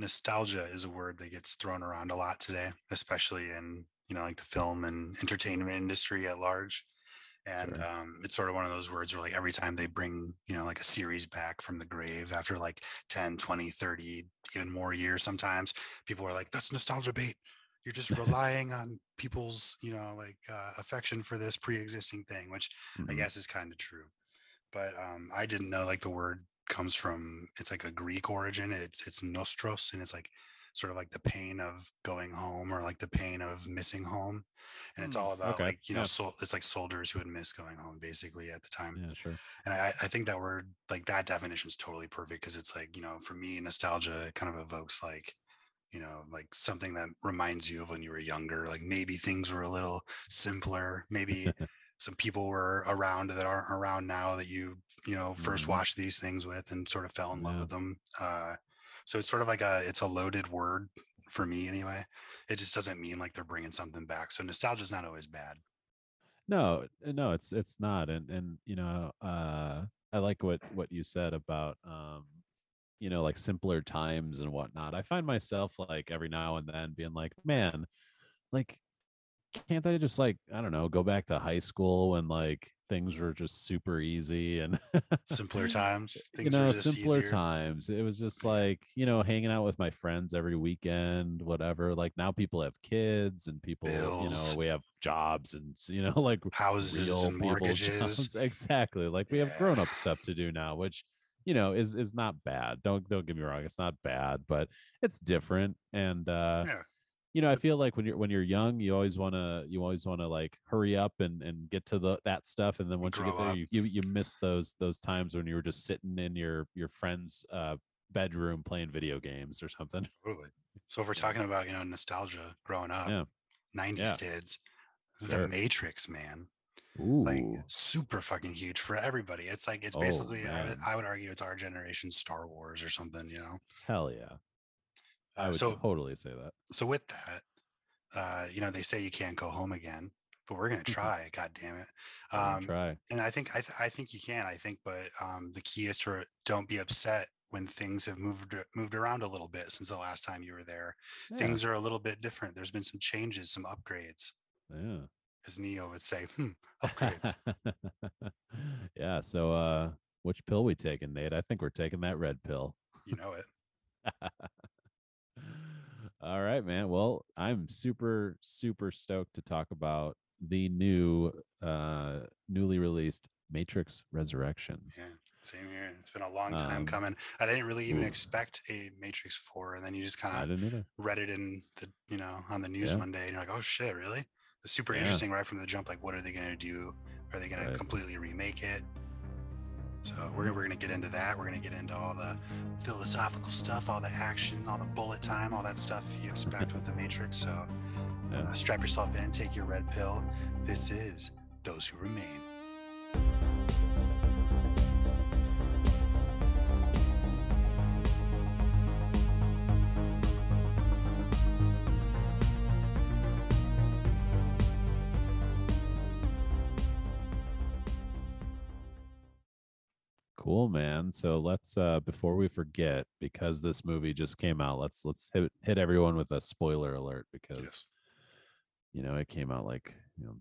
nostalgia is a word that gets thrown around a lot today, especially in you know like the film and entertainment industry at large. And Sure. um, it's sort of one of those words where like every time they bring you know like a series back from the grave after like 10 20 30 even more years sometimes people are like that's nostalgia bait you're just relying on people's you know like uh, affection for this pre-existing thing which i Mhm. guess is kind of true but um, I didn't know like the word comes from it's like a Greek origin. It's it's nostros, and it's like sort of like the pain of going home or like the pain of missing home, and it's Hmm, all about okay, like you know yeah. sol- it's like soldiers who had missed going home basically at the time. Yeah, sure. And I, I think that word like that definition is totally perfect because it's like you know for me nostalgia kind of evokes like you know like something that reminds you of when you were younger like maybe things were a little simpler maybe some people were around that aren't around now that you you know 1st Mhm. watched these things with and sort of fell in love Yeah. with them uh so it's sort of like a it's a loaded word for me anyway it just doesn't mean like they're bringing something back so nostalgia is not always bad No, uh, no, it's it's not, and and you know, uh, I like what what you said about um, you know, like simpler times and whatnot. I find myself like every now and then being like, man, like, can't I just like I don't know, go back to high school when like things were just super easy and simpler times you things were know, simpler easier times. It was just like, you know, hanging out with my friends every weekend, whatever. Like now people have kids and people, you know, we have jobs and, you know, like houses and mortgages jobs. Exactly. Like we have grown up stuff to do now, which, you know, is is not bad. Don't don't get me wrong. It's not bad, but it's different. And uh yeah you know, I feel like when you're when you're young, you always want to you always want to like hurry up and and get to the that stuff, and then once you get there, you, you you miss those those times when you were just sitting in your your friend's uh bedroom playing video games or something. totally. So if we're talking about you know nostalgia growing up yeah, 90s yeah, kids the sure. matrix man. Like super fucking huge for everybody. It's like it's oh basically I would, I would argue it's our generation Star Wars or something, you know. hell yeah, I would so totally say that. so with that, uh, you know, they say you can't go home again, but we're gonna try. God damn it. Um, try. and I think I th- I think you can. I think, but um, the key is to don't be upset when things have moved moved around a little bit since the last time you were there. Yeah, Things are a little bit different. There's been some changes, some upgrades, yeah. as Neo would say. Hmm, upgrades. yeah. So, uh, which pill we taking, Nate? I think we're taking that red pill. You know it. All right, man. Well, I'm super, super stoked to talk about the new, uh, newly released Matrix Resurrections. Yeah, same here. It's been a long time Um, coming. I didn't really even ooh, expect a Matrix 4, and then you just kind of read it in the, you know, on the news Yeah, one day, and you're like, oh shit, really? It's super yeah, interesting right from the jump. Like, what are they going to do? Are they going to right. completely remake it? So we're, we're going to get into that. We're going to get into all the philosophical stuff, all the action, all the bullet time, all that stuff you expect with the Matrix. So uh, strap yourself in, take your red pill. This is Those Who Remain. Cool, man. So let's uh before we forget, because this movie just came out, let's let's hit hit everyone with a spoiler alert because Yes. you know it came out like you know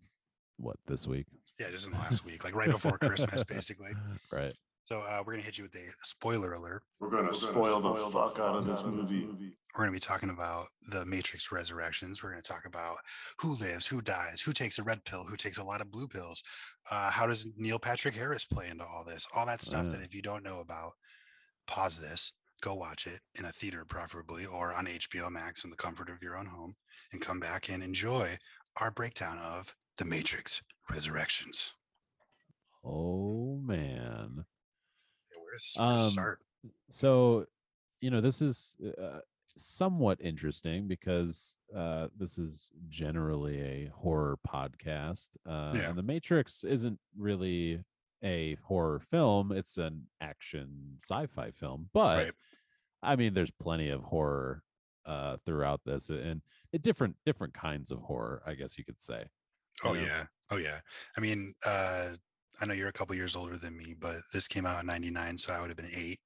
what this week. Yeah, just in the last week, like right before Christmas, basically. right. So uh, we're gonna hit you with a spoiler alert. We're gonna spoil the fuck out of this movie. We're gonna be talking about the Matrix Resurrections. We're gonna talk about who lives, who dies, who takes a red pill, who takes a lot of blue pills. Uh, how does Neil Patrick Harris play into all this? All that stuff that if you don't know about, pause this, go watch it in a theater preferably, or on HBO Max in the comfort of your own home, and come back and enjoy our breakdown of the Matrix Resurrections. Oh man. Where to Um start? so you know this is uh, somewhat interesting because uh this is generally a horror podcast uh Yeah. and the matrix isn't really a horror film it's an action sci-fi film but Right. i mean there's plenty of horror uh throughout this and different different kinds of horror i guess you could say you Oh know? yeah. Oh yeah. I mean, uh I know you're a couple years older than me, but this came out in 99, so I would have been 8.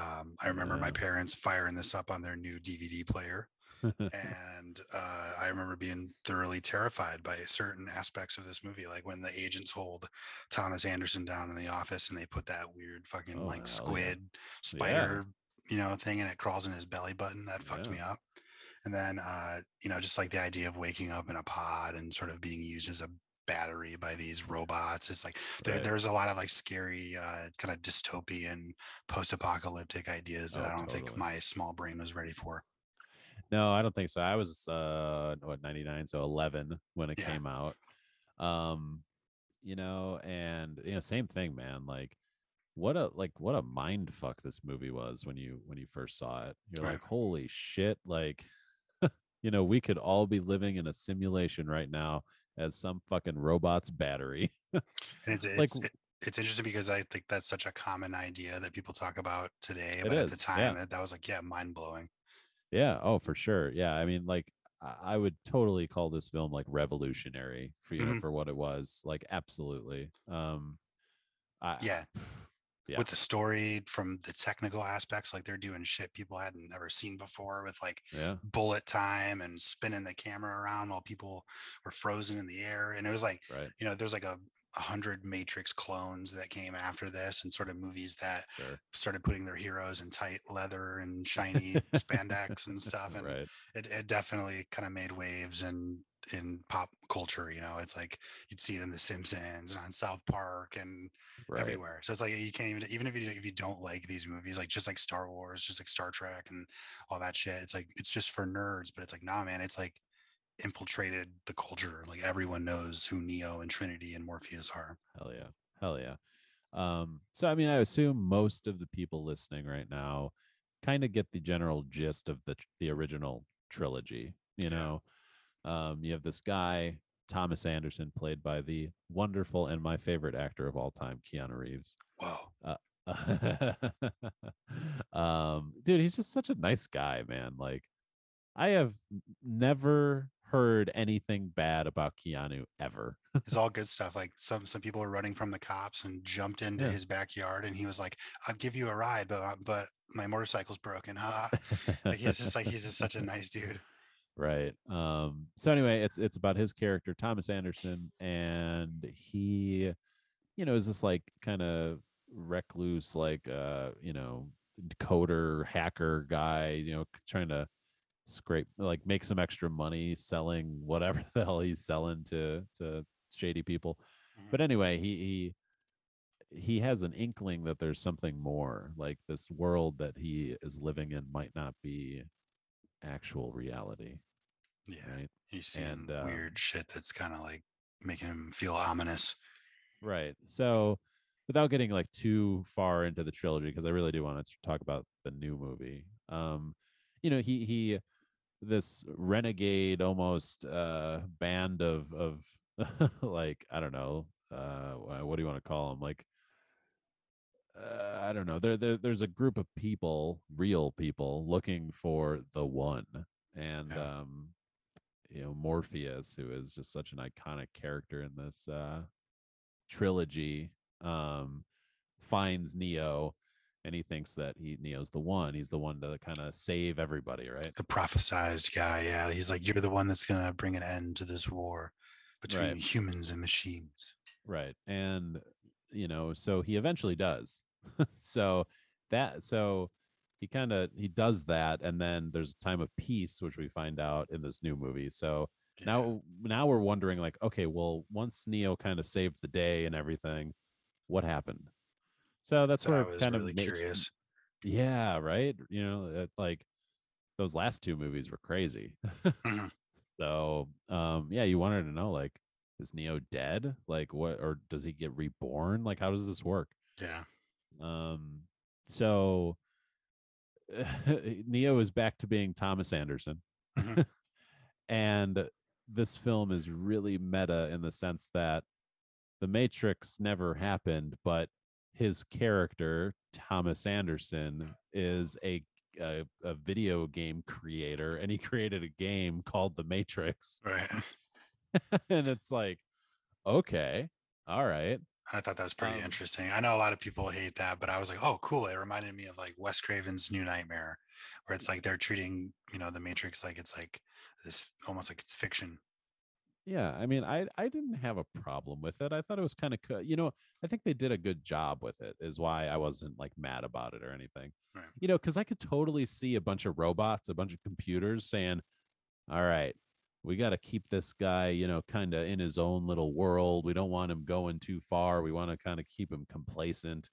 Um, I remember my parents firing this up on their new DVD player, and uh, I remember being thoroughly terrified by certain aspects of this movie, like when the agents hold Thomas Anderson down in the office and they put that weird fucking Oh, like yeah. squid spider, you know, thing, and it crawls in his belly button. That fucked me up. And then, uh, you know, just like the idea of waking up in a pod and sort of being used as a battery by these robots. It's like there, Right. there's a lot of like scary, uh, kind of dystopian, post-apocalyptic ideas that Oh, I don't think my small brain was ready for. No, I don't think so. I was uh what 99, so 11 when it Yeah. came out. Um, you know, and you know, same thing, man. Like what a like what a mind fuck this movie was when you when you first saw it. You're Right. like, holy shit, like you know, we could all be living in a simulation right now as some fucking robot's battery. And it's Like, it's it, it's interesting because I think that's such a common idea that people talk about today. But at the is, yeah. time, that, that was like, yeah, mind blowing. Yeah. Oh, for sure. Yeah. I mean, like, I would totally call this film like revolutionary for you know Mhm. for what it was. Like, absolutely. Um, I, Yeah. Yeah. With the story from the technical aspects, like they're doing shit people hadn't ever seen before with like yeah. bullet time and spinning the camera around while people were frozen in the air. And it was like, Right. you know, there's like a, a hundred Matrix clones that came after this and sort of movies that Sure. started putting their heroes in tight leather and shiny spandex and stuff. And right. it, it definitely kind of made waves in in pop culture. You know, it's like you'd see it in The Simpsons and on South Park and Right. everywhere. So it's like you can't even even if you if you don't like these movies, like just like Star Wars, just like Star Trek and all that shit. It's like it's just for nerds, but it's like nah, man. It's like infiltrated the culture. Like everyone knows who Neo and Trinity and Morpheus are. Hell yeah. Hell yeah. Um, so I mean, I assume most of the people listening right now kind of get the general gist of the the original trilogy. You Yeah. Um, you have this guy Thomas Anderson, played by the wonderful and my favorite actor of all time, Keanu Reeves. Whoa. um, dude, he's just such a nice guy, man. Like, I have never heard anything bad about Keanu ever. It's all good stuff. Like some some people were running from the cops and jumped into Yeah. his backyard and he was like, I'll give you a ride, but uh, but my motorcycle's broken. Huh? like he's just like he's just such a nice dude. Right um so anyway it's it's about his character thomas anderson and he you know is this like kind of recluse like uh you know coder hacker guy you know trying to scrape like make some extra money selling whatever the hell he's selling to to shady people Mhm. but anyway he he he has an inkling that there's something more like this world that he is living in might not be actual reality Yeah. right He's seeing And, um, weird shit that's kind of like making him feel ominous. right so without getting like too far into the trilogy because i really do want to talk about the new movie um you know he he this renegade almost uh band of of like i don't know uh what do you want to call them like uh, I don't know. There, there, there's a group of people, real people, looking for the one, and Yeah. um, you know, Morpheus, who is just such an iconic character in this uh trilogy, um, finds Neo, and he thinks that he Neo's the one. He's the one to kind of save everybody, right? The prophesized guy. Yeah. He's like, you're the one that's going to bring an end to this war between Right. humans and machines. Right. And you know, so he eventually does. so that so he kind of he does that and then there's a time of peace which we find out in this new movie. So Yeah. now now we're wondering like okay, well once Neo kind of saved the day and everything, what happened? So that's So where I was kind really of curious. Yeah, right. You know, it, like those last two movies were crazy. Mhm. So, um, yeah, you wanted to know like, is Neo dead? Like, what, or does he get reborn? Like, how does this work? Yeah. Um, so Neo is back to being Thomas Anderson, Mhm. and this film is really meta in the sense that the Matrix never happened, but his character Thomas Anderson is a a, a video game creator, and he created a game called The Matrix, Right. and it's like, okay, all right, I thought that was pretty Um, interesting. I know a lot of people hate that, but I was like, oh, cool. It reminded me of like Wes Craven's New Nightmare, where it's like they're treating, you know, the Matrix like it's like this almost like it's fiction. Yeah, I mean, I I didn't have a problem with it. I thought it was kind of, co- you know, I think they did a good job with it. Is why I wasn't like mad about it or anything. Right. You know, because I could totally see a bunch of robots, a bunch of computers saying, "All right, we got to keep this guy, you know, kind of in his own little world. We don't want him going too far. We want to kind of keep him complacent.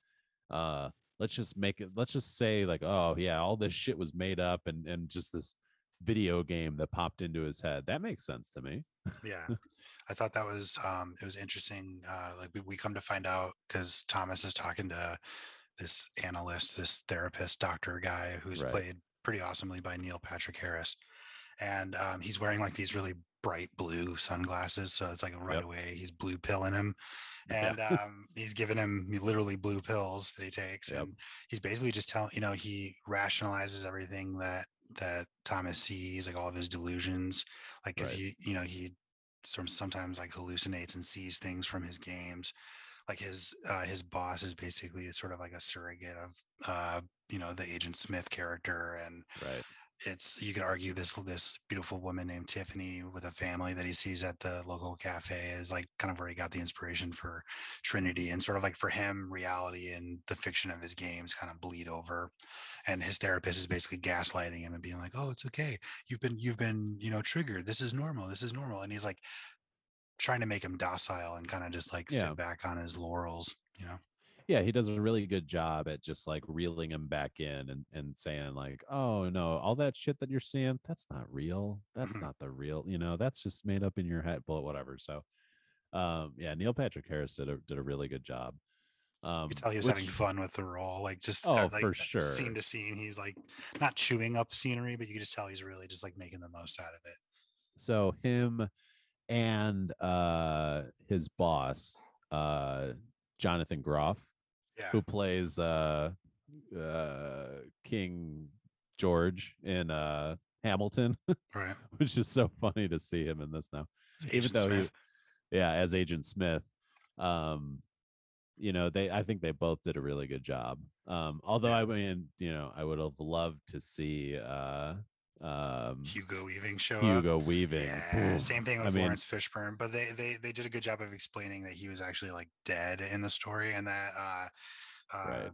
Uh, let's just make it. Let's just say like, oh yeah, all this shit was made up, and and just this video game that popped into his head. That makes sense to me. Yeah. I thought that was um it was interesting. Uh like we, we come to find out because Thomas is talking to this analyst, this therapist, doctor guy who's Right. played pretty awesomely by Neil Patrick Harris. And um, he's wearing like these really bright blue sunglasses. So it's like right Yep. away he's blue pilling him. Yeah. And um, he's giving him literally blue pills that he takes. Yep. And he's basically just telling, you know, he rationalizes everything that that Thomas sees, like all of his delusions. Like because Right. he, you know, he sort of sometimes like hallucinates and sees things from his games like his uh his boss is basically sort of like a surrogate of uh you know the agent smith character and Right. It's you could argue this this beautiful woman named tiffany with a family that he sees at the local cafe is like kind of where he got the inspiration for trinity and sort of like for him reality and the fiction of his games kind of bleed over. And his therapist is basically gaslighting him and being like oh it's okay. You've been you've been you know triggered. This is normal. This is normal. And he's like trying to make him docile and kind of just like Yeah. sit back on his laurels you know yeah he does a really good job at just like reeling him back in and and saying like oh no all that shit that you're seeing that's not real. That's Mhm. not the real you know that's just made up in your head but whatever so um yeah neil patrick harris did a did a really good job um you tell he was which- having fun with the role like just Oh, like, for scene to scene he's like not chewing up scenery but you can just tell he's really just like making the most out of it. So him and uh his boss uh jonathan groff yeah who plays uh uh king george in uh hamilton right which is so funny to see him in this now It's even Agent though Smith. he yeah as agent smith um you know they i think they both did a really good job um although Yeah. i mean you know i would have loved to see uh um hugo weaving show up hugo weaving Yeah, same thing I with mean- Laurence Fishburne, but they they they did a good job of explaining that he was actually like dead in the story, and that uh, uh, Right.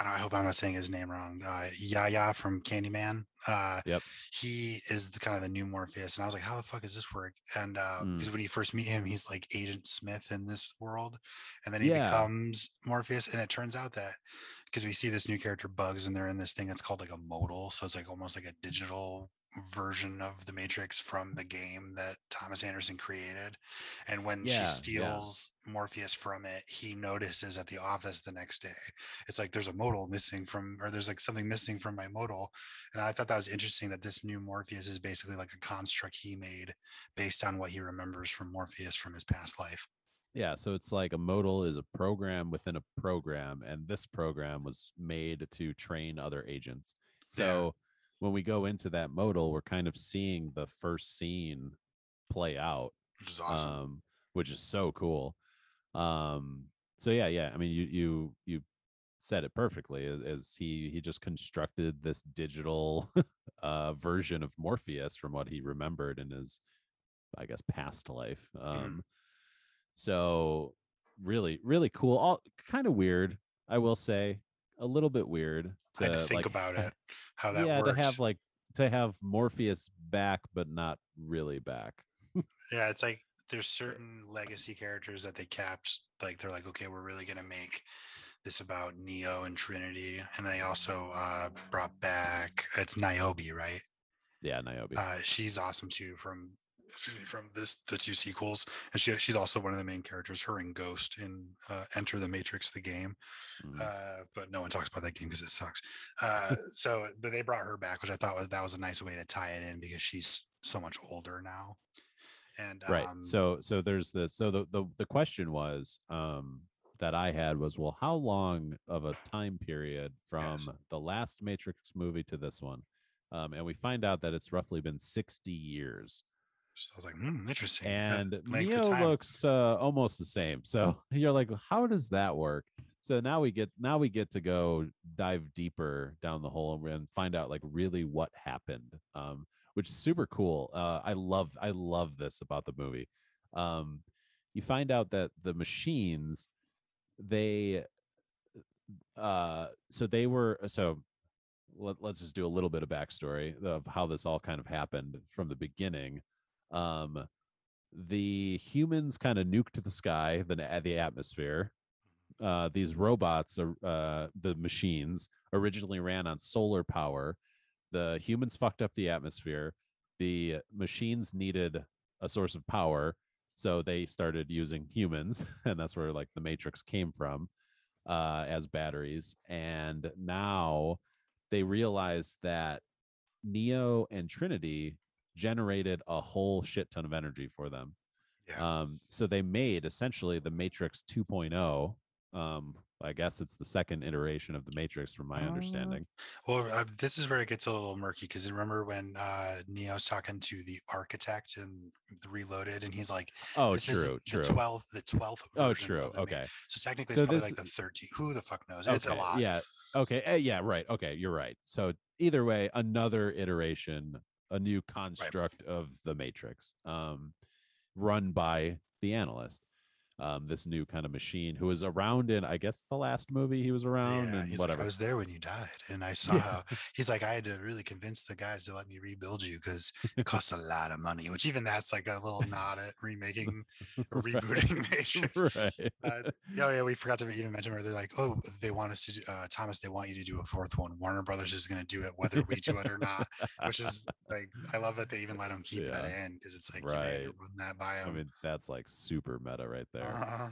I, don't, I hope I'm not saying his name wrong. Uh, Yahya from Candyman. Uh, Yep. He is the, kind of the new Morpheus, and I was like, how the fuck does this work? And Mm. because when you first meet him, he's like Agent Smith in this world, and then he Yeah. becomes Morpheus, and it turns out that because we see this new character Bugs, and they're in this thing that's called like a modal, so it's like almost like a digital version of the Matrix from the game that Thomas Anderson created. And when Yeah, yeah. she steals Morpheus from it, he notices at the office the next day. It's like there's a modal missing from, or there's like something missing from my modal. And I thought that was interesting that this new Morpheus is basically like a construct he made based on what he remembers from Morpheus from his past life. Yeah, so it's like a modal is a program within a program, and this program was made to train other agents. So when we go into that modal, we're kind of seeing the first scene play out, Which is awesome. um, which is so cool. Um, so yeah, yeah. I mean, you you you said it perfectly. As, as he he just constructed this digital uh, version of Morpheus from what he remembered in his, I guess, past life. Um, so really, really cool. All kind of weird, I will say, a little bit weird. I to to, think like, about it, how that yeah, works. to have like to have Morpheus back, but not really back. Yeah, it's like there's certain legacy characters that they capped. Like they're like, okay, we're really gonna make this about Neo and Trinity, and they also uh brought back it's Niobe, right? Yeah, Niobe. Uh, she's awesome too from excuse me, from this the two sequels, and she she's also one of the main characters. Her and Ghost in uh, Enter the Matrix, the game. Mhm. Uh, but no one talks about that game because it sucks. Uh, so, but they brought her back, which I thought was that was a nice way to tie it in because she's so much older now. And right um, so so there's the so the, the the question was um that i had was well how long of a time period from Yes. the last matrix movie to this one um and we find out that it's roughly been 60 years I was like, hmm, interesting. And Neo looks uh, almost the same. So you're like, how does that work? So now we get now we get to go dive deeper down the hole and find out like really what happened, um, which is super cool. Uh, I love I love this about the movie. Um, you find out that the machines they uh so they were so let, let's just do a little bit of backstory of how this all kind of happened from the beginning um the humans kind of nuked the sky the the atmosphere. Uh these robots are uh the machines originally ran on solar power. The humans fucked up the atmosphere. The machines needed a source of power so they started using humans and that's where like the matrix came from uh as batteries. And now they realized that neo and trinity generated a whole shit ton of energy for them Yeah. um so they made essentially the matrix 2.0 um i guess it's the second iteration of the matrix from my Uh, understanding Well, uh, this is where it gets a little murky because remember when uh, Neo's talking to the architect and the Reloaded, and he's like, oh "This is true the twelfth, the twelfth." oh true okay So technically, So it's probably this- like the thirteenth. Who the fuck knows? It's a lot. Yeah. Okay. eh, yeah. Right. Okay. You're right. So either way, another iteration, a new construct of the Matrix, um, run by the analyst. Um, this new kind of machine who was around in, I guess, the last movie he was around Yeah, and he's like. I was there when you died, and I saw Yeah. how he's like, I had to really convince the guys to let me rebuild you because it costs a lot of money. Which even that's like a little nod at remaking or Right. rebooting Matrix. right. Uh, oh yeah, we forgot to even mention where they're like, oh, they want us to, do, uh, Thomas, they want you to do a fourth one. Warner Brothers is going to do it, whether we do it or not. Which is like, I love that they even let them keep that in because it's like, you had to Right. run that by I mean, that's like super meta right there. Uh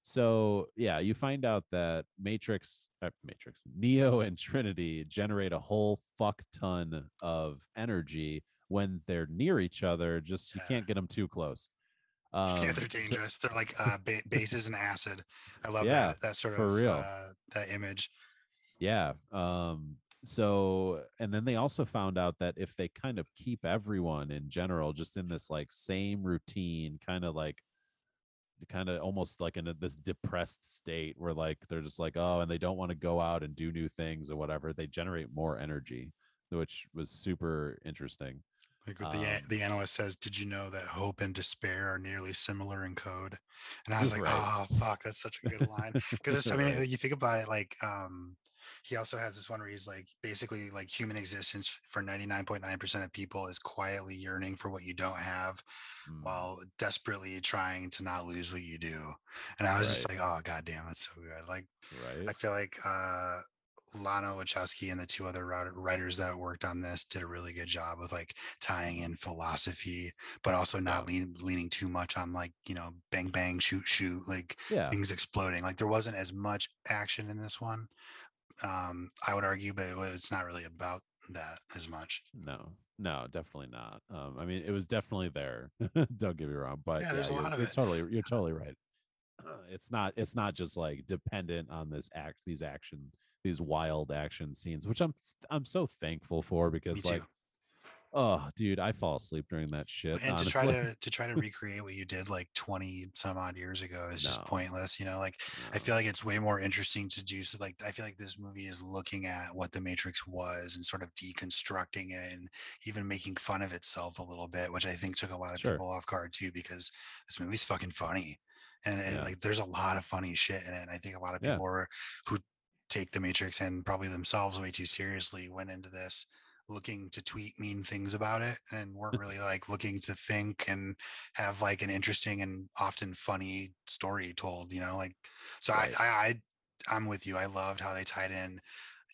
So yeah, you find out that Matrix, uh, Matrix, Neo, and Trinity generate a whole fuck ton of energy when they're near each other. Just you can't get them too close. Um, yeah, they're so- dangerous. they're like uh, ba- bases and acid. I love Yeah, that that sort of real. Uh, that image. yeah. Um, so and then they also found out that if they kind of keep everyone in general just in this like same routine, kind of like kind of almost like in a, this depressed state where like they're just like oh and they don't want to go out and do new things or whatever they generate more energy which was super interesting Like what the Um, the analyst says, did you know that hope and despair are nearly similar in code? And I was like, Right. oh fuck, that's such a good line. Because I mean, you think about it, like um, he also has this one where he's like, basically, like human existence for ninety nine point nine percent of people is quietly yearning for what you don't have, Mm, while desperately trying to not lose what you do. And I was just like, oh goddamn, that's so good. Like right I feel like uh, Lana Wachowski and the two other writers that worked on this did a really good job of like tying in philosophy, but also not lean, leaning too much on like you know bang bang shoot shoot like yeah things exploding. Like there wasn't as much action in this one. Um, I would argue, but it was, it's not really about that as much. no no definitely not um i mean it was definitely there don't get me wrong but Yeah, there's a you're, lot of it. totally you're totally right it's not it's not just like dependent on this act these action these wild action scenes which i'm i'm so thankful for because like oh dude i fall asleep during that shit and to try to to try to recreate what you did like 20 some odd years ago is just pointless you know like I feel like it's way more interesting to do so. Like, I feel like this movie is looking at what the Matrix was and sort of deconstructing it and even making fun of itself a little bit, which I think took a lot of Sure. people off guard too, because this movie's fucking funny. And, and, Yeah. like, there's a lot of funny shit in it. And I think a lot of Yeah. people are, who take the Matrix and probably themselves way too seriously went into this looking to tweet mean things about it and weren't really like looking to think and have like an interesting and often funny story told you know like so Right. I, I i i'm with you i loved how they tied in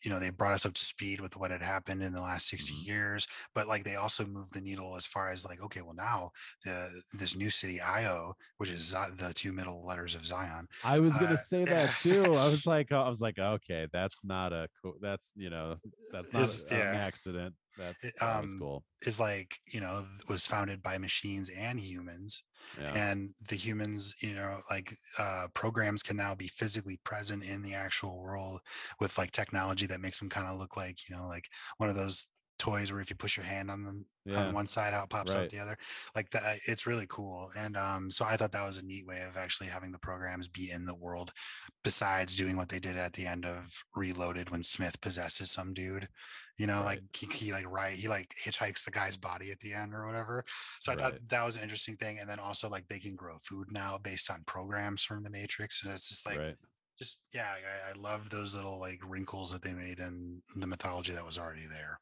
you know they brought us up to speed with what had happened in the last 60 Mhm. years but like they also moved the needle as far as like okay well now the this new city io which is the two middle letters of zion I was gonna Uh, say that too. I was like, I was like, okay, that's not a cool. That's you know, that's not a- an accident. That's that um, cool. is like you know was founded by machines and humans Yeah, and the humans you know like uh programs can now be physically present in the actual world with like technology that makes them kind of look like you know like one of those toys where if you push your hand on them Yeah. on one side, out pops out the other. Like that, it's really cool. And um, so I thought that was a neat way of actually having the programs be in the world, besides doing what they did at the end of Reloaded when Smith possesses some dude. You know, like he, he like right, he like hitchhikes the guy's body at the end or whatever. So I thought that was an interesting thing. And then also like they can grow food now based on programs from the Matrix. And it's just like right. just yeah, I, I love those little like wrinkles that they made in the mythology that was already there.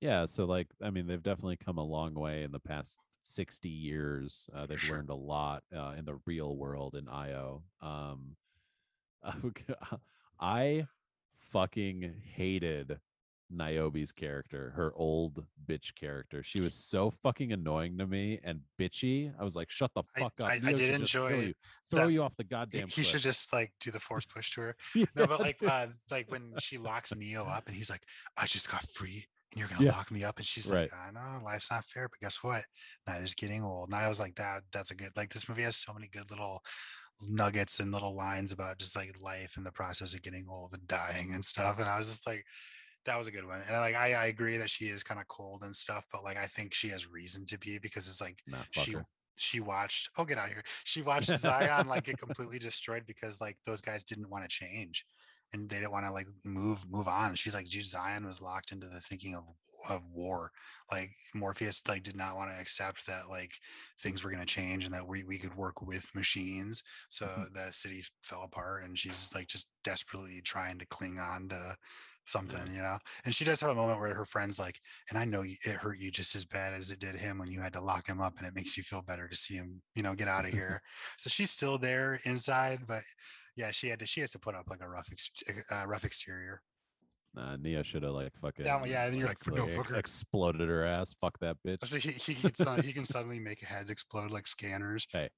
Yeah. So like, I mean, they've definitely come a long way in the past 60 years. Uh, they've sure. learned a lot uh, in the real world in IO. Um, I fucking hated Niobe's character, her old bitch character. She was so fucking annoying to me and bitchy. I was like, shut the I- fuck up. I- I did just throw enjoy you, throw that- you off the He, goddamn. he should just like do the force push to her. Yeah, No, but like uh like when she locks Neo up and he's like, I just got free and you're gonna Yeah. lock me up. And she's Right. like, I know life's not fair, but guess what? Neither's getting old. And I was like, that that's a good like this movie has so many good little nuggets and little lines about just like life and the process of getting old and dying and stuff. And I was just like, that was a good one. And like I, I agree that she is kind of cold and stuff, but like I think she has reason to be because it's like nah, she her. she watched oh get out of here she watched zion like get completely destroyed because like those guys didn't want to change and they didn't want to like move move on she's like dude zion was locked into the thinking of of war like morpheus like did not want to accept that like things were going to change and that we, we could work with machines so Mhm. the city fell apart and she's like just desperately trying to cling on to something you know and she does have a moment where her friend's like and I know it hurt you just as bad as it did him when you had to lock him up, and it makes you feel better to see him, you know, get out of here. so she's still there inside, but yeah, she had to. She has to put up like a rough, ex- uh, rough exterior. Nah, Neo should have like fucking. well, yeah, and you're like, "No, ex- fuck her." exploded her ass. Fuck that bitch. So he he can, suddenly, he can suddenly make heads explode like scanners. I,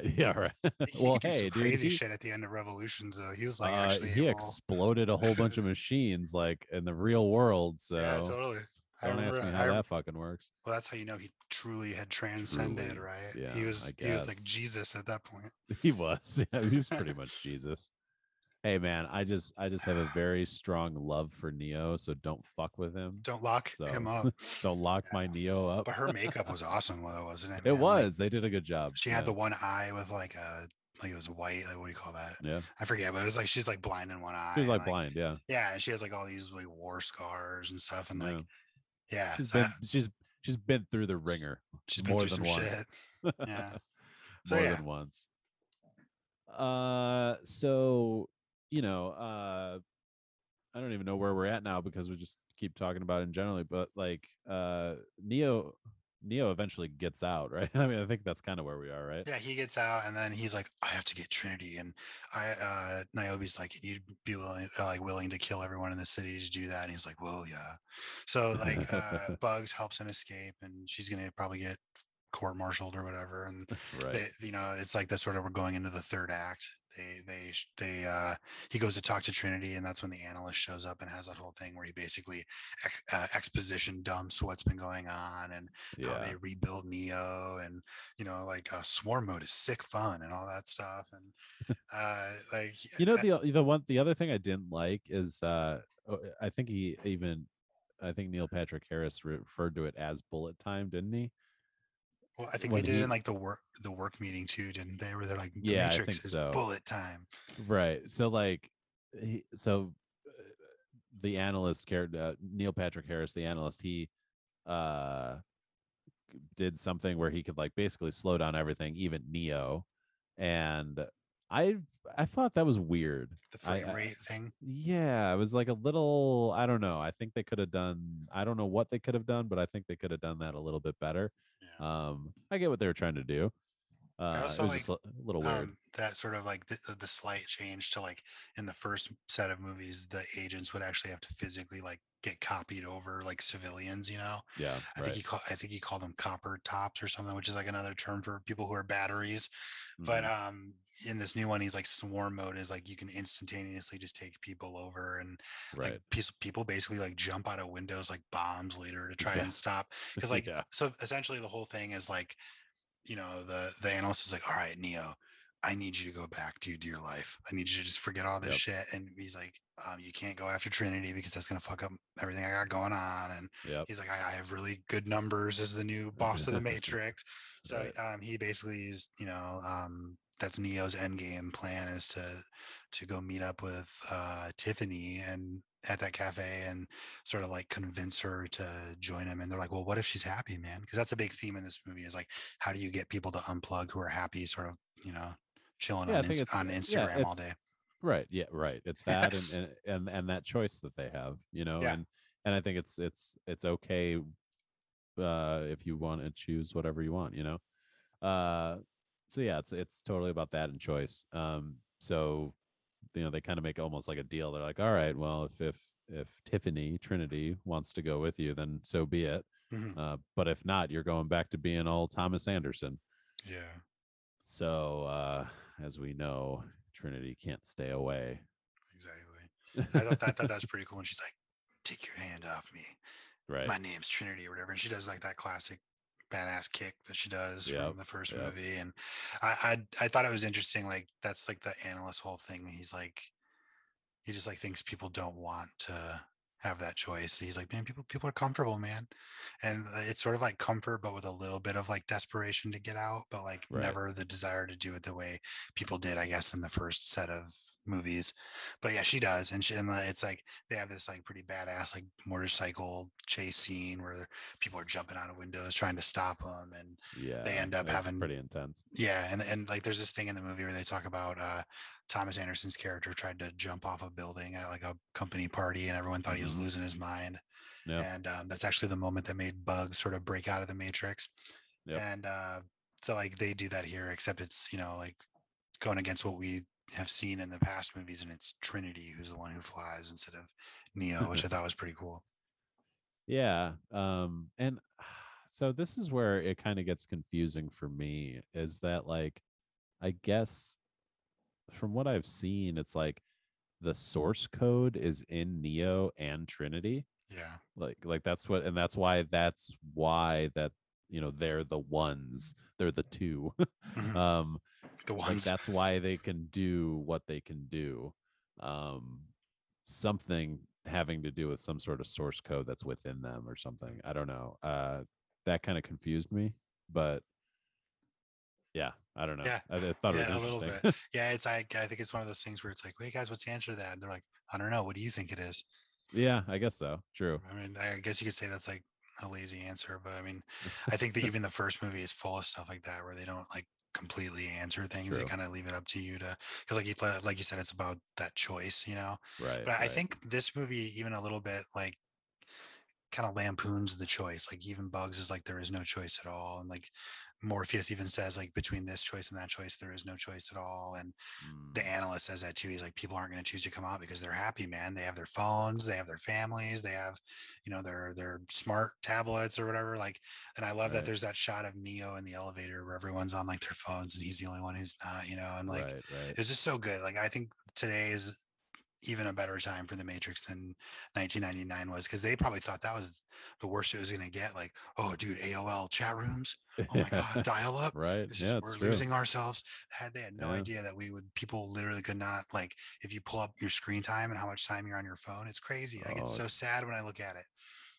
yeah, right. Well, hey, dude, crazy he, shit at the end of Revolutions, though. He was like uh, actually he exploded a whole bunch of machines like in the real world. So yeah, totally. I don't ask remember- me I how rem- that fucking works. well, that's how you know he truly had transcended, Truly, right? yeah, he was he was like. Jesus at that point. He was. Yeah, he was pretty much Jesus. Hey man, I just I just have a very strong love for Neo, so don't fuck with him. Don't lock him up. Don't lock my Neo up. But her makeup was awesome, though, wasn't it? It man? Like, was. they did a good job. she had the one eye with like a like it was white. Like what do you call that? Yeah. I forget, but it was like she's like blind in one eye. She was and, like blind, yeah. Yeah, and she has like all these like war scars and stuff, and like yeah. yeah, She's so been she's she's been through the ringer she's been more through than some once. shit. Yeah. So, more yeah. than once. Uh so you know, uh I don't even know where we're at now because we just keep talking about it in generally, but like uh Neo Neo eventually gets out, right? I mean, I think that's kind of where we are, right? Yeah, he gets out and then he's like, I have to get Trinity. And I uh Niobe's like, you'd be willing uh, like willing to kill everyone in the city to do that. And he's like, Well, yeah. So like uh Bugs helps him escape and she's gonna probably get court martialed or whatever. And right. they, you know, it's like that sort of we're going into the third act. They they they uh he goes to talk to Trinity and that's when the analyst shows up and has that whole thing where he basically ex- uh, exposition dumps what's been going on and how they rebuild Neo and you know like uh, swarm mode is sick fun and all that stuff and uh like you know uh, the the one the other thing I didn't like is uh oh, I think he even I think Neil Patrick Harris referred to it as bullet time, didn't he? Well I think they did it in like the work the work meeting too didn't they where they're like the Yeah, I matrix think is so. bullet time Right. So like he, so uh, the analyst character uh, Neil Patrick Harris the analyst he uh did something where he could like basically slow down everything even Neo and I I thought that was weird. the frame I- rate thing Yeah, it was like a little I don't know. I think they could have done I don't know what they could have done, but I think they could have done that a little bit better. Um I get what they were trying to do. Uh, also it was like, a little weird. um, that sort of like the, the slight change to like in the first set of movies the agents would actually have to physically like get copied over like civilians you know yeah, I right. think he called I think he called them copper tops or something, which is like another term for people who are batteries. But Mhm. um in this new one, he's like swarm mode is like you can instantaneously just take people over and right. like piece people basically like jump out of windows like bombs later to try Yeah. and stop. Because like Yeah. so essentially the whole thing is like, you know, the the analyst is like, all right, Neo, I need you to go back, dude, to your life. I need you to just forget all this Yep. shit. And he's like, um, you can't go after Trinity because that's gonna fuck up everything I got going on. And Yep. he's like, I, I have really good numbers as the new boss of the Matrix. So um, he basically is, you know, um, that's Neo's end game plan is to to go meet up with uh, Tiffany and at that cafe and sort of like convince her to join him. And they're like, well, what if she's happy, man? Because that's a big theme in this movie is like, how do you get people to unplug who are happy, sort of, you know, chilling Yeah, on, think Ins- it's- on yeah, Instagram all day. Right. Yeah. Right. It's that and, and and and that choice that they have, you know, Yeah. and and I think it's it's it's okay uh if you want to choose whatever you want, you know. Uh so yeah, it's it's totally about that and choice. Um so you know, they kind of make almost like a deal. They're like, all right, well, if if if Tiffany Trinity wants to go with you, then so be it. Mhm. Uh, but if not, you're going back to being all Thomas Anderson. Yeah. So uh as we know, Trinity can't stay away. Exactly. I thought that, I thought that's pretty cool. And she's like, take your hand off me. right. my name's Trinity or whatever. And she does like that classic badass kick that she does Yep, from the first yep. movie. And I, I I thought it was interesting. Like that's like the analyst whole thing. He's like he just like thinks people don't want to have that choice. He's like, man, people people are comfortable, man. And uh, it's sort of like comfort, but with a little bit of like desperation to get out, but like Right. never the desire to do it the way people did, I guess, in the first set of movies. But yeah, she does. And she and uh, it's like they have this like pretty badass like motorcycle chase scene where people are jumping out of windows trying to stop them and yeah. They end up having- pretty intense. yeah and and like there's this thing in the movie where they talk about uh thomas anderson's character tried to jump off a building at like a company party and everyone thought he was Mhm. losing his mind Yeah. and um, that's actually the moment that made bugs sort of break out of the matrix Yep. and uh so like they do that here except it's you know like going against what we have seen in the past movies and it's trinity who's the one who flies instead of neo which i thought was pretty cool Yeah. Um and so this is where it kind of gets confusing for me is that like I guess from what I've seen it's like the source code is in Neo and Trinity. yeah Like like that's what and that's why that's why that you know they're the ones. They're the two. Mhm. um the like ones that's why they can do what they can do um something having to do with some sort of source code that's within them or something i don't know uh that kind of confused me but yeah i don't know Yeah. i, I thought yeah, it a was little interesting bit. Yeah, it's like I think it's one of those things where it's like, "Wait, guys, what's the answer to that?" And they're like, "I don't know. What do you think it is?" yeah i guess so true I mean, I guess you could say that's like a lazy answer, but I mean, I think that even the first movie is full of stuff like that where they don't like completely answer things. They kind of leave it up to you to because, like you like you said, it's about that choice, you know. right But I right. think this movie even a little bit like kind of lampoons the choice. Like even Bugs is like there is no choice at all, and like Morpheus even says like between this choice and that choice there is no choice at all, and Mm, the analyst says that too. He's like, people aren't going to choose to come out because they're happy, man. They have their phones, they have their families, they have, you know, their their smart tablets or whatever. Like, and I love that there's that shot of Neo in the elevator where everyone's on like their phones and he's the only one who's not, you know, and like right right it's just so good. Like I think today is even a better time for the Matrix than 1999 was because they probably thought that was the worst it was going to get. Like, oh, dude, AOL chat rooms. Oh my god, dial up. right This yeah is, we're true. losing ourselves. Had they had no Yeah. idea that we would people literally could not like if you pull up your screen time and how much time you're on your phone, it's crazy. I get Oh, so sad when I look at it.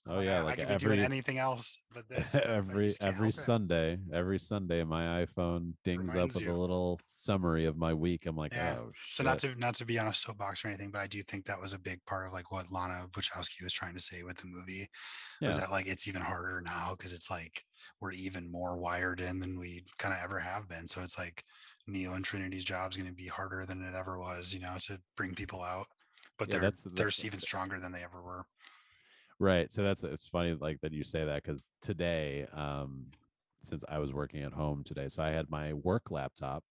Oh yeah I, I like could be doing anything else but this. every every help it. Sunday, every Sunday, my iPhone dings up Reminds with a little summary of my week. I'm like, Yeah. oh, So not to not to be on a soapbox or anything, but I do think that was a big part of like what Lana Wachowski was trying to say with the movie. Was that like it's even harder now because it's like we're even more wired in than we kind of ever have been. So it's like Neo and Trinity's job is going to be harder than it ever was, you know, to bring people out. But Yeah, they're that's- they're even stronger than they ever were. Right. So that's it's funny like that you say that because today, um, since I was working at home today, so I had my work laptop,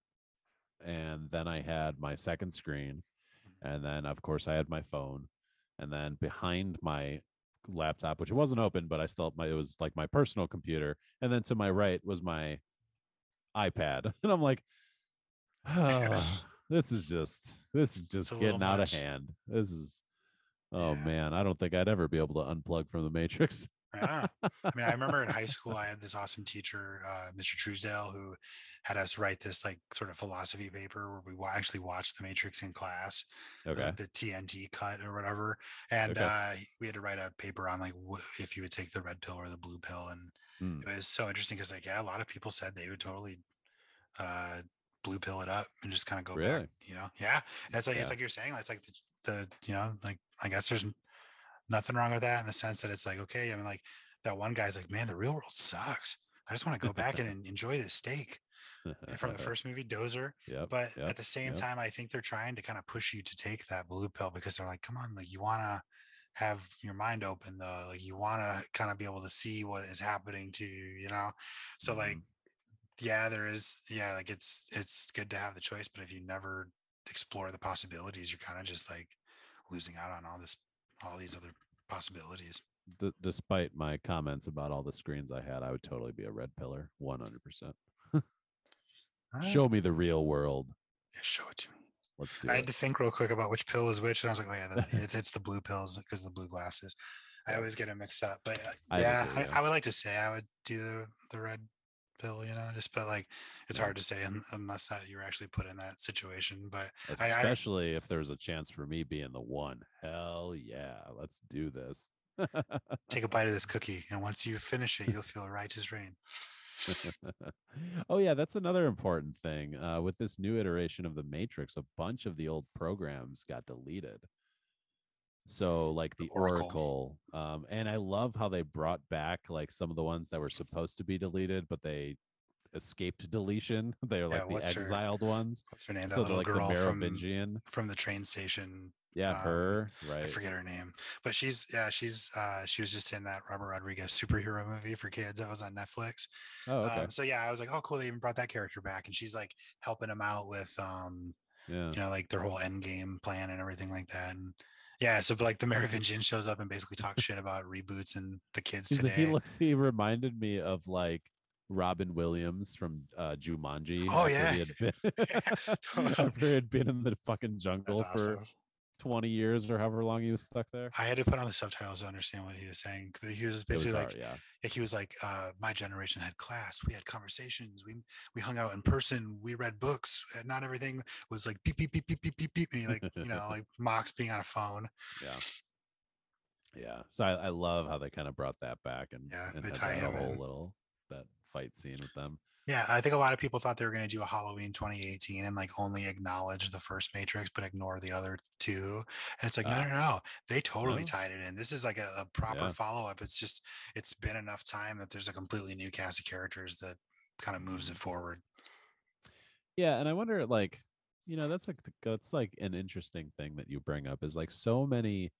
and then I had my second screen, and then of course I had my phone, and then behind my laptop, which it wasn't open, but I still my it was like my personal computer, and then to my right was my iPad, and I'm like, oh, this is just this is just getting out much. of hand. This is. Oh Yeah. man, I don't think I'd ever be able to unplug from the Matrix. Yeah. I mean, I remember in high school, I had this awesome teacher, uh, Mr. Truesdale, who had us write this like sort of philosophy paper where we actually watched The Matrix in class. Okay. like the TNT cut or whatever, and Okay. uh, we had to write a paper on like if you would take the red pill or the blue pill, and Hmm. it was so interesting because like yeah, a lot of people said they would totally uh, blue pill it up and just kind of go Really? back. You know, yeah. And it's like Yeah. it's like you're saying, it's like the, the you know like I guess there's nothing wrong with that in the sense that it's like okay i mean like that one guy's like man the real world sucks i just want to go back and enjoy this steak from the first movie dozer Yep. but yep, at the same yep. time i think they're trying to kind of push you to take that blue pill because they're like come on like you want to have your mind open though like you want to kind of be able to see what is happening to you you know so like Mhm. yeah there is yeah like it's it's good to have the choice but if you never explore the possibilities you're kind of just like losing out on all this all these other possibilities D- despite my comments about all the screens I had, I would totally be a red pillar, one hundred percent. Ah, Show me the real world. yeah, show it to me Let's do i had to think real quick about which pill is which and i was like oh yeah it's it's the blue pills because the blue glasses i always get them mixed up but uh, I yeah, I, yeah. I would like to say i would do the the red pill you know just but like it's hard to say unless that you were actually put in that situation but I- I- Especially if there's a chance for me being the one. Hell yeah, let's do this. take a bite of this cookie and once you finish it you'll feel right as rain oh yeah, that's another important thing. Uh, with this new iteration of the Matrix, a bunch of the old programs got deleted. So like The the Oracle. Oracle, um, and I love how they brought back like some of the ones that were supposed to be deleted, but they escaped deletion. they were Yeah, like the what's her- exiled ones. what's her name that So they're little like the girl from Merovingian. from the train station Yeah, um, her I forget her name, but she's yeah, she's uh she was just in that Robert Rodriguez superhero movie for kids that was on Netflix. Oh, okay. Um, so yeah, I was like, oh cool, they even brought that character back, and she's like helping him out with um yeah. you know like their whole end game plan and everything like that. And yeah, so like the Merovingian shows up and basically talks shit about reboots and the kids today. he looked. He reminded me of like Robin Williams from uh, Jumanji. Oh, yeah. he had been, totally. after he had been in the fucking That's jungle for awesome. Twenty years or however long he was stuck there. I had to put on the subtitles to understand what he was saying. He was It was basically like, hard, yeah. yeah, he was like, uh, my generation had class. We had conversations. We we hung out in person. We read books. and Not everything was like beep beep beep beep beep beep beep. And he like you know like mocks being on a phone. Yeah. Yeah. So I, I love how they kind of brought that back and, Yeah, and had that whole in. little that fight scene with them. Yeah, I think a lot of people thought they were going to do a Halloween 2018 and like only acknowledge the first Matrix, but ignore the other two. And it's like, no, Ah. no, no. They totally No. tied it in. This is like a, a proper Yeah. follow up. It's just, it's been enough time that there's a completely new cast of characters that kind of moves it forward. Yeah, and I wonder, like, you know, that's like that's like an interesting thing that you bring up is like so many,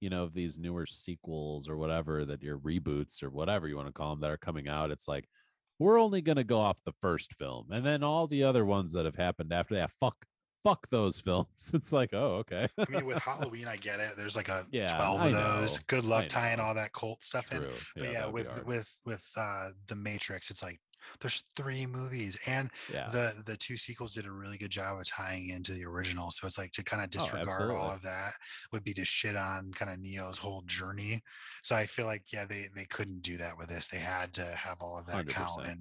you know, of these newer sequels or whatever that your reboots or whatever you want to call them that are coming out. It's like we're only gonna go off the first film, and then all the other ones that have happened after that, fuck, fuck those films. It's like, oh, okay, I mean, with Halloween, I get it. There's like a Yeah, 12 I of those. know. Good luck tying all that cult stuff in. But yeah, be with with with uh the Matrix, it's like there's three movies and yeah, the the two sequels did a really good job of tying into the original. So it's like to kind of Oh, disregard all of that would be to shit on kind of Neo's whole journey. So I feel like yeah, they they couldn't do that with this. They had to have all of that count 100%. and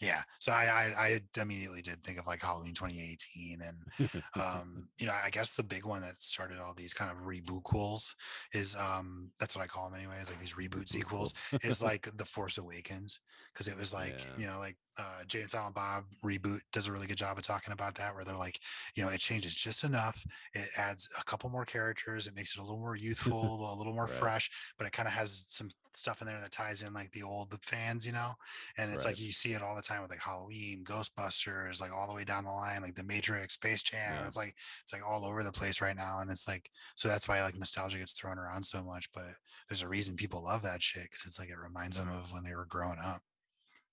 yeah. So I I, I immediately did think of like Halloween 2018 and um you know i guess the big one that started all these kind of rebootquels is um that's what i call them anyways like these reboot sequels is like the force awakens because it was like Yeah. you know like uh jay and silent bob reboot does a really good job of talking about that where they're like you know it changes just enough it adds a couple more characters it makes it a little more youthful a little more Right. fresh but it kind of has some stuff in there that ties in like the old fans you know and it's like you see it all the time with like halloween ghostbusters like all the way down the line like the matrix space jam Yeah. it's like it's like all over the place right now and it's like so that's why like nostalgia gets thrown around so much but there's a reason people love that shit because it's like it reminds them of when they were growing up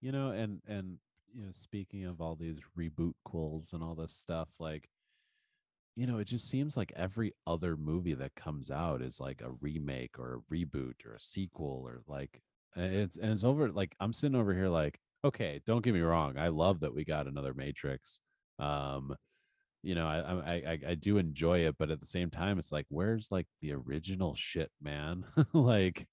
you know and and you know speaking of all these reboot quills and all this stuff like you know it just seems like every other movie that comes out is like a remake or a reboot or a sequel or like it's and it's over like i'm sitting over here like okay don't get me wrong i love that we got another matrix um you know I, I i i do enjoy it but at the same time it's like where's like the original shit man? Like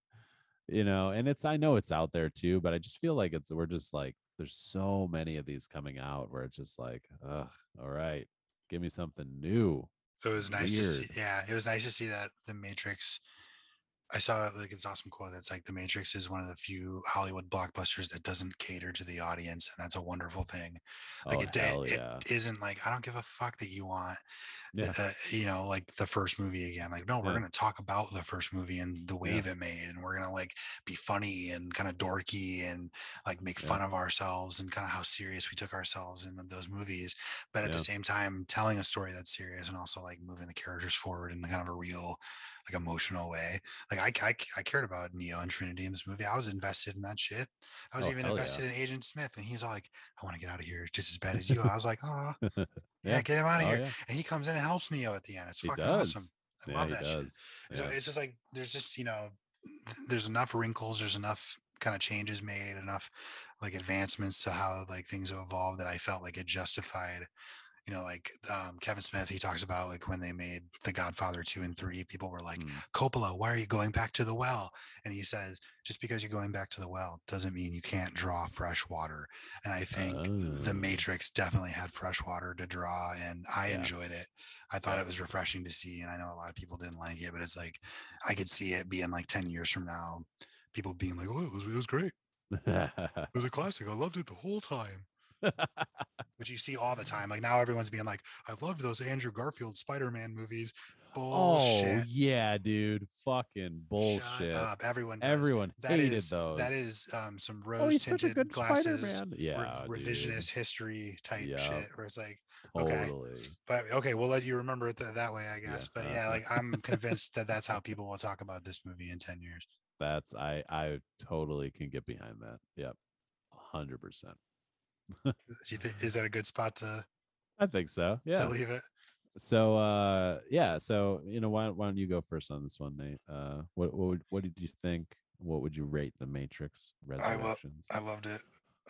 you know, and it's I know it's out there too, but I just feel like it's we're just like there's so many of these coming out where it's just like, ugh, all right, give me something new. It was nice Weird. to see. Yeah, it was nice to see that the Matrix I saw like it's awesome quote that's like the Matrix is one of the few Hollywood blockbusters that doesn't cater to the audience, and that's a wonderful thing. Like oh, it, yeah. it isn't like I don't give a fuck that you want, yeah. uh, you know, like the first movie again. Like no, we're yeah. gonna talk about the first movie and the wave yeah. it made, and we're gonna like be funny and kind of dorky and like make fun of ourselves and kind of how serious we took ourselves in those movies. But at the same time, telling a story that's serious and also like moving the characters forward in kind of a real like emotional way. Like I, I, I cared about Neo and Trinity in this movie. I was invested in that shit. I was oh, even invested in Agent Smith, and he's all like, "I want to get out of here just as bad as you." I was like, "Oh, yeah, yeah, get him out of oh, here." Yeah. And he comes in and helps Neo at the end. It's he fucking does. awesome. I love that shit. It's just like there's just you know, there's enough wrinkles. There's enough kind of changes made, enough like advancements to how like things have evolved that I felt like it justified you know, like um, Kevin Smith, he talks about like when they made The Godfather 2 and 3, people were like, mm. Coppola, why are you going back to the well? And he says, just because you're going back to the well doesn't mean you can't draw fresh water. And I think The oh. Matrix definitely had fresh water to draw, and I yeah. enjoyed it. I thought it was refreshing to see. And I know a lot of people didn't like it, but it's like, I could see it being like 10 years from now, people being like, oh, it was, it was great. it was a classic. I loved it the whole time. Which you see all the time. Like now everyone's being like, I loved those Andrew Garfield Spider-Man movies. Oh, bullshit. Oh yeah, dude. Fucking bullshit. Shut up. Everyone does. Everyone that hated is, those. That is um some rose tinted oh, glasses. Yeah. Re- revisionist history type yep. shit where it's like totally. okay. But okay, we'll let you remember it th- that way, I guess. Yeah. But yeah, like I'm convinced that that's how people will talk about this movie in 10 years. That's I I totally can get behind that. Yep. 100%. Is that a good spot to? I think so. Yeah. To leave it. So uh yeah, so you know why why don't you go first on this one, Nate? Uh what what would, what did you think? What would you rate the Matrix Resurrections? I, lo- I loved it.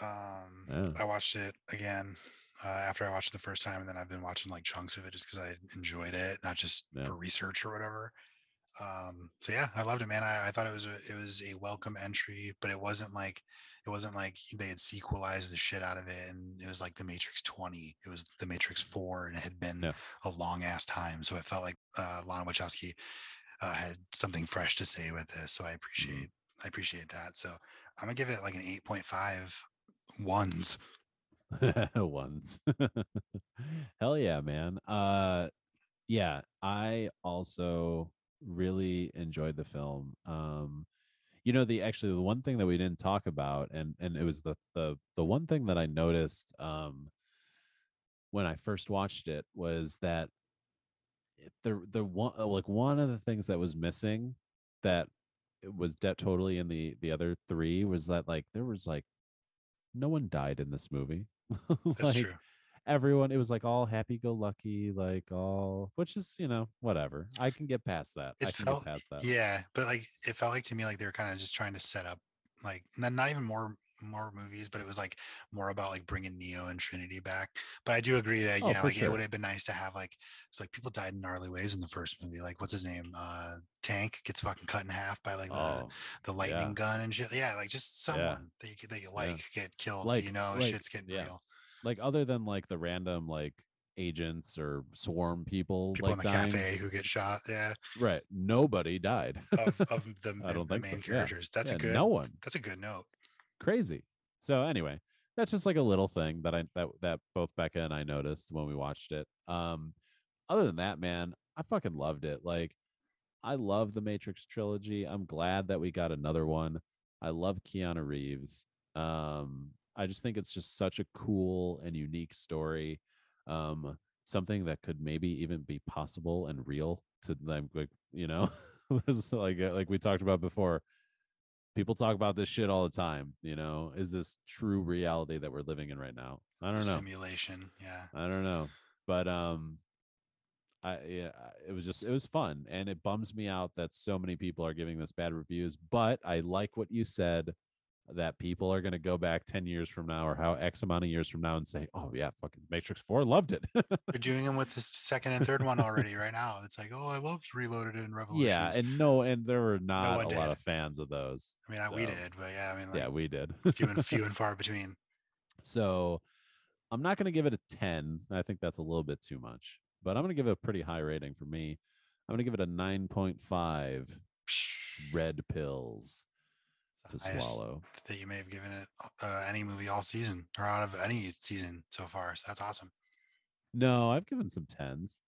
Um yeah. I watched it again uh, after I watched it the first time, and then I've been watching like chunks of it just because I enjoyed it, not just yeah. for research or whatever. Um, so yeah, I loved it, man. I, I thought it was a, it was a welcome entry, but it wasn't like it wasn't like they had sequelized the shit out of it and it was like the Matrix 20. It was the Matrix 4 and it had been a long ass time. So it felt like uh, Lana Wachowski uh, had something fresh to say with this. So I mm-hmm. appreciate mm-hmm. I appreciate that. So I'm gonna give it like an 8.5 ones. ones. Hell yeah, man. Uh yeah, I also really enjoyed the film. Um you know the actually the one thing that we didn't talk about and and it was the the the one thing that i noticed um when i first watched it was that the the one uh, like one of the things that was missing that was de- totally in the the other three was that like there was like no one died in this movie. That's true everyone it was like all happy go lucky like all which is you know whatever i can get past that it i can felt, get past that yeah but like it felt like to me like they were kind of just trying to set up like not, not even more more movies but it was like more about like bringing neo and trinity back but i do agree that oh, yeah like sure. it would have been nice to have like it's like people died in gnarly ways in the first movie like what's his name uh tank gets fucking cut in half by like the oh, the lightning yeah. gun and shit yeah like just someone yeah. that you that you like yeah. get killed like, so you know like, shit's getting real like other than like the random like agents or swarm people, people like in the dying, cafe who get shot. Yeah, right. Nobody died of, of the, the, I don't the think main so. characters. Yeah. That's yeah, a good. No one. That's a good note. Crazy. So anyway, that's just like a little thing that I that that both Becca and I noticed when we watched it. Um, other than that, man, I fucking loved it. Like, I love the Matrix trilogy. I'm glad that we got another one. I love Keanu Reeves. Um, I just think it's just such a cool and unique story. Um, something that could maybe even be possible and real to them. Like, you know, like uh, like we talked about before. People talk about this shit all the time. You know, is this true reality that we're living in right now? I don't know. Simulation, yeah. I don't know, but um, I yeah, it was just it was fun, and it bums me out that so many people are giving this bad reviews. But I like what you said that people are going to go back 10 years from now or how X amount of years from now and say, oh, yeah, fucking Matrix 4 loved it. We're doing them with the second and third one already right now. It's like, oh, I loved Reloaded and Revolution. yeah. And no, and there were not a one lot of fans of those. I mean, I, we did, but yeah, I mean, like yeah, we did. few and few and far between. So I'm not going to give it a 10. I think that's a little bit too much, but I'm going to give it a pretty high rating for me. I'm going to give it a 9.5 red pills to swallow. that you may have given it uh, any movie all season or out of any season so far. So that's awesome. No, I've given some 10s.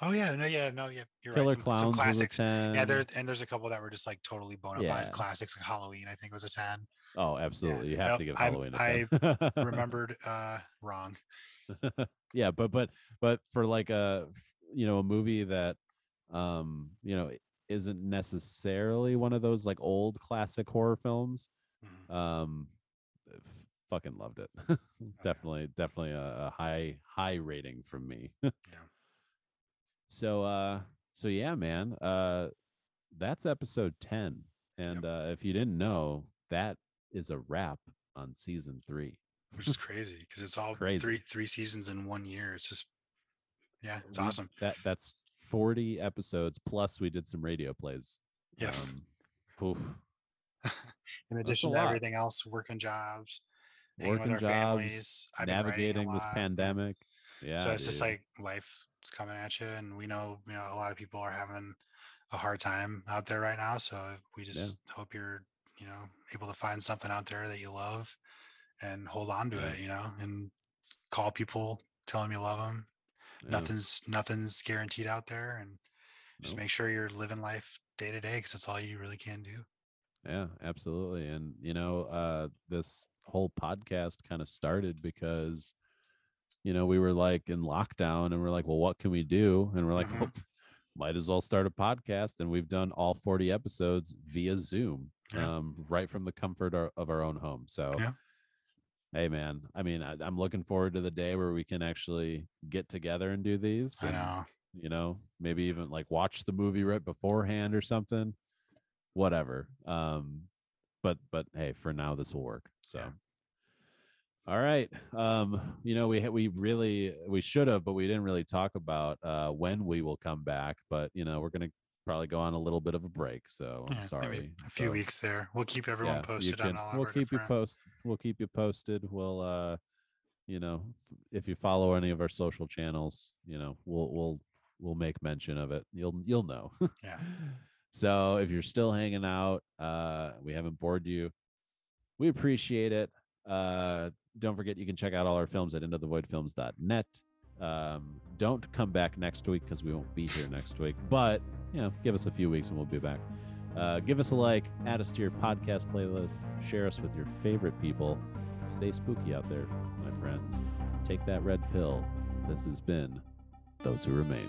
Oh yeah, no, yeah, no, yeah, you're Killer right. Some, some Clowns a classics. Yeah, there and there's a couple that were just like totally bona fide Yeah. classics. Like Halloween, I think was a ten. Oh, absolutely. You have Nope, to give Halloween a I 10. Remembered uh wrong. yeah, but but but for like a you know a movie that um you know isn't necessarily one of those like old classic horror films Mhm. um f- fucking loved it definitely definitely a, a high high rating from me yeah. so uh so yeah man uh that's episode 10 and uh if you didn't know that is a wrap on season three Which is crazy because it's all Crazy. three three seasons in one year. It's just yeah, it's We- awesome. that that's 40 episodes plus we did some radio plays Yeah. um. In addition to everything else, working jobs, working with our jobs families, I've been navigating this pandemic yeah so it's just like life is coming at you, and we know you know a lot of people are having a hard time out there right now. So we just hope you're you know able to find something out there that you love and hold on to Yeah. it. You know, and call people, tell them you love them. Yeah, Nothing's nothing's guaranteed out there, and just nope. make sure you're living life day to day because that's all you really can do. yeah absolutely and you know uh this whole podcast kind of started because you know we were like in lockdown and we're like well what can we do and we're like Mhm. well, might as well start a podcast and we've done all 40 episodes via zoom Yeah. um right from the comfort of our own home so Yeah. Hey man i mean I, i'm looking forward to the day where we can actually get together and do these I know. you know maybe even like watch the movie right beforehand or something whatever um but but hey for now this will work so Yeah. all right um you know we we really we should have but we didn't really talk about uh when we will come back but you know we're gonna probably go on a little bit of a break so i'm Yeah, sorry a few So, weeks there. We'll keep everyone you posted can- on all we'll keep you different- post we'll keep you posted. We'll uh you know if you follow any of our social channels you know we'll we'll we'll make mention of it. You'll you'll know. Yeah. so if you're still hanging out uh we haven't bored you we appreciate it. Uh don't forget you can check out all our films at intothevoidfilms.net um don't come back next week because we won't be here next week but you know give us a few weeks and we'll be back uh, give us a like, add us to your podcast playlist, share us with your favorite people. Stay spooky out there, my friends. Take that red pill. This has been Those Who Remain.